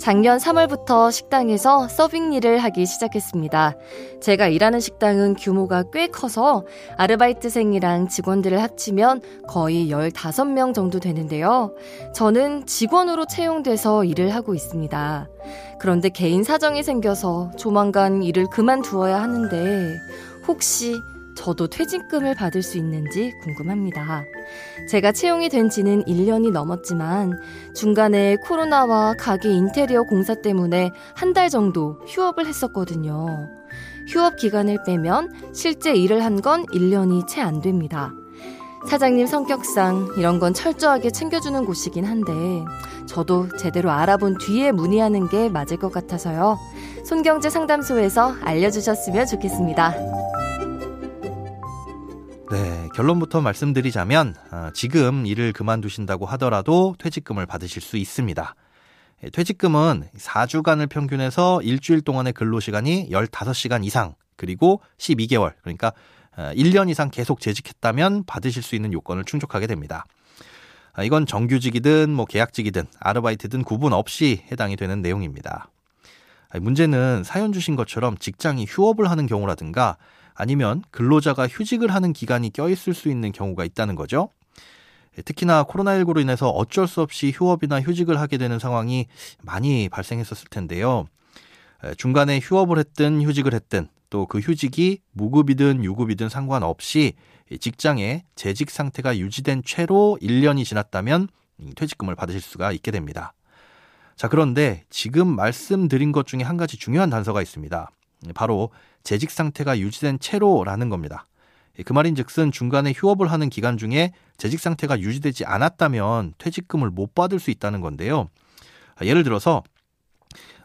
작년 3월부터 식당에서 서빙 일을 하기 시작했습니다. 제가 일하는 식당은 규모가 꽤 커서 아르바이트생이랑 직원들을 합치면 거의 15명 정도 되는데요. 저는 직원으로 채용돼서 일을 하고 있습니다. 그런데 개인 사정이 생겨서 조만간 일을 그만두어야 하는데 혹시 저도 퇴직금을 받을 수 있는지 궁금합니다. 제가 채용이 된 지는 1년이 넘었지만 중간에 코로나와 가게 인테리어 공사 때문에 한 달 정도 휴업을 했었거든요. 휴업 기간을 빼면 실제 일을 한 건 1년이 채 안 됩니다. 사장님 성격상 이런 건 철저하게 챙겨주는 곳이긴 한데 저도 제대로 알아본 뒤에 문의하는 게 맞을 것 같아서요. 손경제 상담소에서 알려주셨으면 좋겠습니다. 네, 결론부터 말씀드리자면 어, 지금 일을 그만두신다고 하더라도 퇴직금을 받으실 수 있습니다. 예, 퇴직금은 4주간을 평균해서 일주일 동안의 근로시간이 15시간 이상 그리고 12개월 그러니까 1년 어, 이상 계속 재직했다면 받으실 수 있는 요건을 충족하게 됩니다. 아, 이건 정규직이든 뭐 계약직이든 아르바이트든 구분 없이 해당이 되는 내용입니다. 문제는 사연 주신 것처럼 직장이 휴업을 하는 경우라든가 아니면 근로자가 휴직을 하는 기간이 껴있을 수 있는 경우가 있다는 거죠. 예, 특히나 코로나19로 인해서 어쩔 수 없이 휴업이나 휴직을 하게 되는 상황이 많이 발생했었을 텐데요. 예, 중간에 휴업을 했든 휴직을 했든 또 그 휴직이 무급이든 유급이든 상관없이 직장에 재직 상태가 유지된 채로 1년이 지났다면 퇴직금을 받으실 수가 있게 됩니다. 자, 그런데 지금 말씀드린 것 중에 한 가지 중요한 단서가 있습니다. 바로 재직 상태가 유지된 채로라는 겁니다. 그 말인 즉슨 중간에 휴업을 하는 기간 중에 재직 상태가 유지되지 않았다면 퇴직금을 못 받을 수 있다는 건데요. 예를 들어서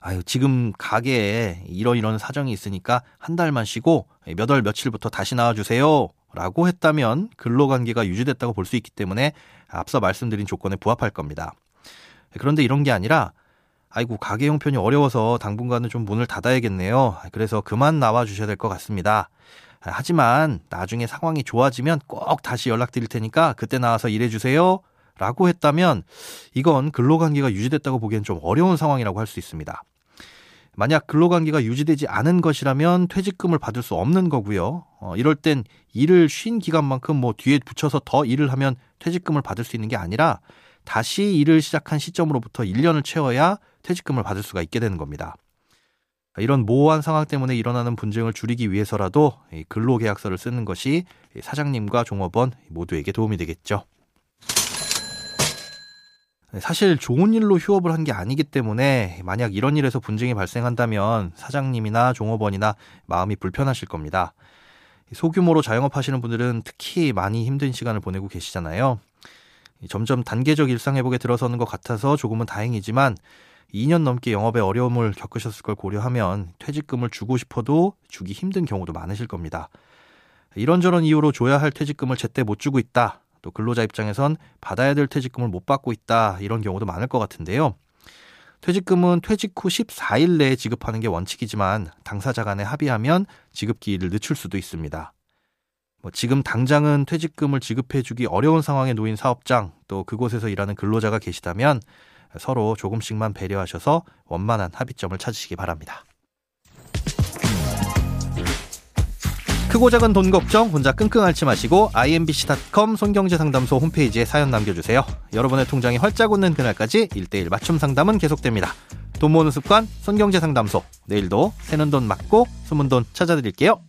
아유, 지금 가게에 이러이런 사정이 있으니까 한 달만 쉬고 몇 월 며칠부터 다시 나와주세요. 라고 했다면 근로관계가 유지됐다고 볼 수 있기 때문에 앞서 말씀드린 조건에 부합할 겁니다. 그런데 이런 게 아니라 아이고 가게 형편이 어려워서 당분간은 좀 문을 닫아야겠네요. 그래서 그만 나와 주셔야 될 것 같습니다. 하지만 나중에 상황이 좋아지면 꼭 다시 연락드릴 테니까 그때 나와서 일해 주세요. 라고 했다면 이건 근로관계가 유지됐다고 보기엔 좀 어려운 상황이라고 할 수 있습니다. 만약 근로관계가 유지되지 않은 것이라면 퇴직금을 받을 수 없는 거고요. 어, 이럴 땐 일을 쉰 기간만큼 뭐 뒤에 붙여서 더 일을 하면 퇴직금을 받을 수 있는 게 아니라 다시 일을 시작한 시점으로부터 1년을 채워야 퇴직금을 받을 수가 있게 되는 겁니다. 이런 모호한 상황 때문에 일어나는 분쟁을 줄이기 위해서라도 근로계약서를 쓰는 것이 사장님과 종업원 모두에게 도움이 되겠죠. 사실 좋은 일로 휴업을 한 게 아니기 때문에 만약 이런 일에서 분쟁이 발생한다면 사장님이나 종업원이나 마음이 불편하실 겁니다. 소규모로 자영업 하시는 분들은 특히 많이 힘든 시간을 보내고 계시잖아요. 점점 단계적 일상회복에 들어서는 것 같아서 조금은 다행이지만 2년 넘게 영업에 어려움을 겪으셨을 걸 고려하면 퇴직금을 주고 싶어도 주기 힘든 경우도 많으실 겁니다. 이런저런 이유로 줘야 할 퇴직금을 제때 못 주고 있다. 또 근로자 입장에선 받아야 될 퇴직금을 못 받고 있다. 이런 경우도 많을 것 같은데요. 퇴직금은 퇴직 후 14일 내에 지급하는 게 원칙이지만 당사자 간에 합의하면 지급 기일을 늦출 수도 있습니다. 뭐 지금 당장은 퇴직금을 지급해주기 어려운 상황에 놓인 사업장 또 그곳에서 일하는 근로자가 계시다면 서로 조금씩만 배려하셔서 원만한 합의점을 찾으시기 바랍니다. 크고 작은 돈 걱정 혼자 끙끙 앓지 마시고 imbc.com 손경제 상담소 홈페이지에 사연 남겨주세요. 여러분의 통장이 활짝 웃는 그날까지 1대1 맞춤 상담은 계속됩니다. 돈 모으는 습관 손경제 상담소 내일도 새는 돈 맞고 숨은 돈 찾아드릴게요.